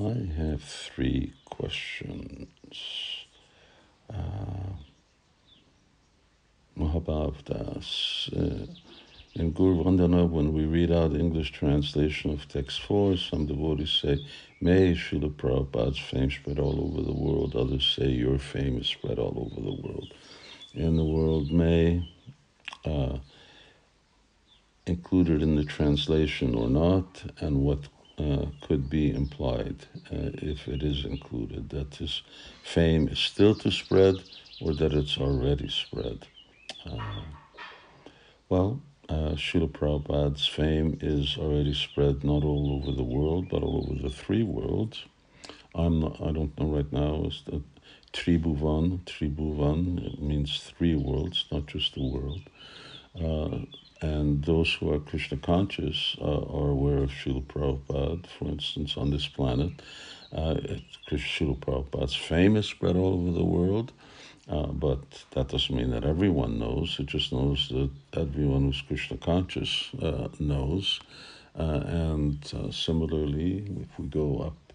I have three questions. Uh, Mahabhavdas. Uh, in Guru Vandana, when we read out the English translation of text 4, some devotees say, May Srila Prabhupada's fame spread all over the world. Others say, Your fame is spread all over the world. In the world, may uh, included in the translation or not, and what uh, could be implied uh, if it is included that this fame is still to spread or that it's already spread. Uh, well, uh, Srila Prabhupada's fame is already spread not all over the world, but all over the three worlds. I'm not, I don't know right now, is the Tribhuvan, Tribhuvan, it means three worlds, not just the world. Uh, and those who are Krishna conscious uh, are aware of Srila Prabhupada, for instance, on this planet. Uh, Srila Prabhupada's fame is spread all over the world, uh, but that doesn't mean that everyone knows. It just knows that everyone who's Krishna conscious uh, knows. Uh, and uh, similarly, if we go up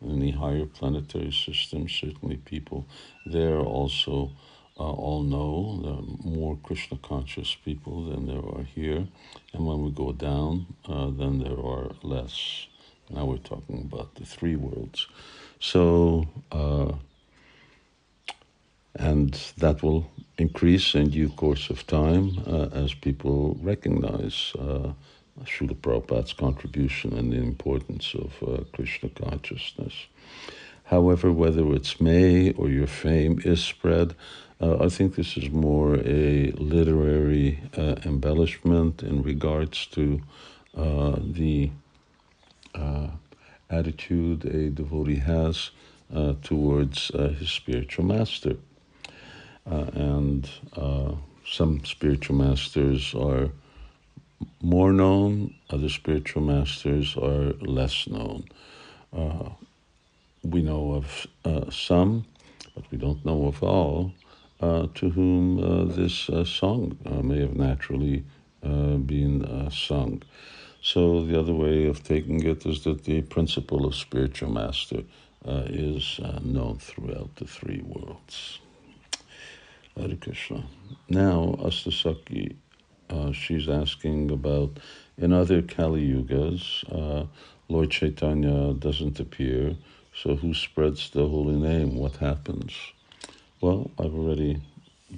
in the higher planetary systems, certainly people there also uh, all know there are more Krishna conscious people than there are here. And when we go down, uh, then there are less. Now we're talking about the three worlds. So, uh, and that will increase in due course of time uh, as people recognize uh, Srila Prabhupada's contribution and the importance of uh, Krishna consciousness. However, whether it's may or your fame is spread, uh, I think this is more a literary uh, embellishment in regards to uh, the uh, attitude a devotee has uh, towards uh, his spiritual master. and some spiritual masters are more known, other spiritual masters are less known. We know of some, but we don't know of all uh, to whom uh, this uh, song may have naturally been sung. So the other way of taking it is that the principle of spiritual master is known throughout the three worlds. Hare Krishna. Now, Astasaki, uh, she's asking about in other Kali Yugas, uh, Lord Chaitanya doesn't appear, so who spreads the holy name? What happens? Well, I've already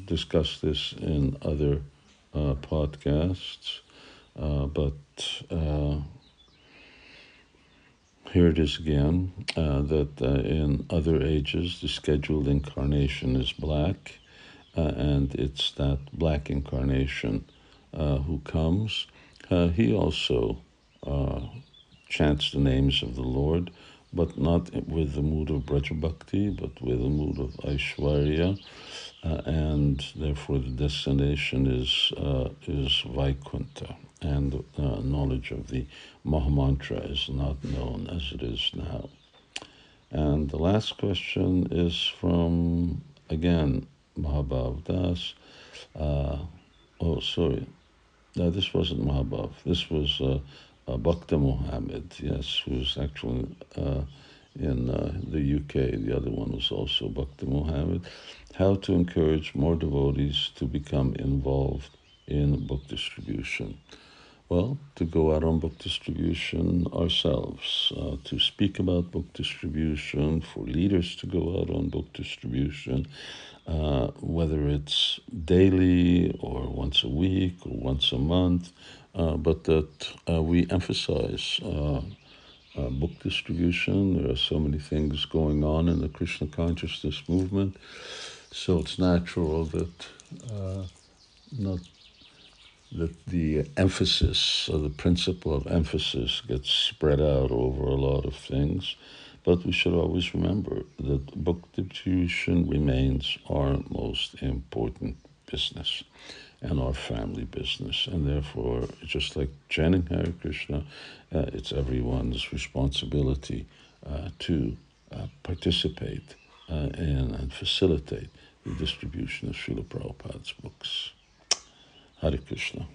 discussed this in other uh, podcasts, uh, but uh, here it is again uh, that uh, in other ages the scheduled incarnation is black, uh, and it's that black incarnation who comes. he also chants the names of the Lord but not with the mood of Braja Bhakti, but with the mood of Aishwarya, uh, and therefore the destination is uh, is Vaikuntha, and uh, knowledge of the Mahamantra is not known as it is now. And the last question is from again Mahabhav Das. Uh, oh, sorry, no, this wasn't Mahabhav. This was uh, uh, Mohammed, yes, who's actually uh, in uh, the UK. The other one was also Bhakta Mohammed. How to encourage more devotees to become involved in book distribution. Well, to go out on book distribution ourselves, uh, to speak about book distribution, for leaders to go out on book distribution, uh, whether it's daily or once a week or once a month, uh, but that uh, we emphasize uh, uh, book distribution. There are so many things going on in the Krishna consciousness movement, so it's natural that not that the emphasis or the principle of emphasis gets spread out over a lot of things. But we should always remember that book distribution remains our most important business and our family business. And therefore, just like chanting Hare Krishna, uh, it's everyone's responsibility uh, to uh, participate uh, in and facilitate the distribution of Srila Prabhupada's books. Hare Krishna.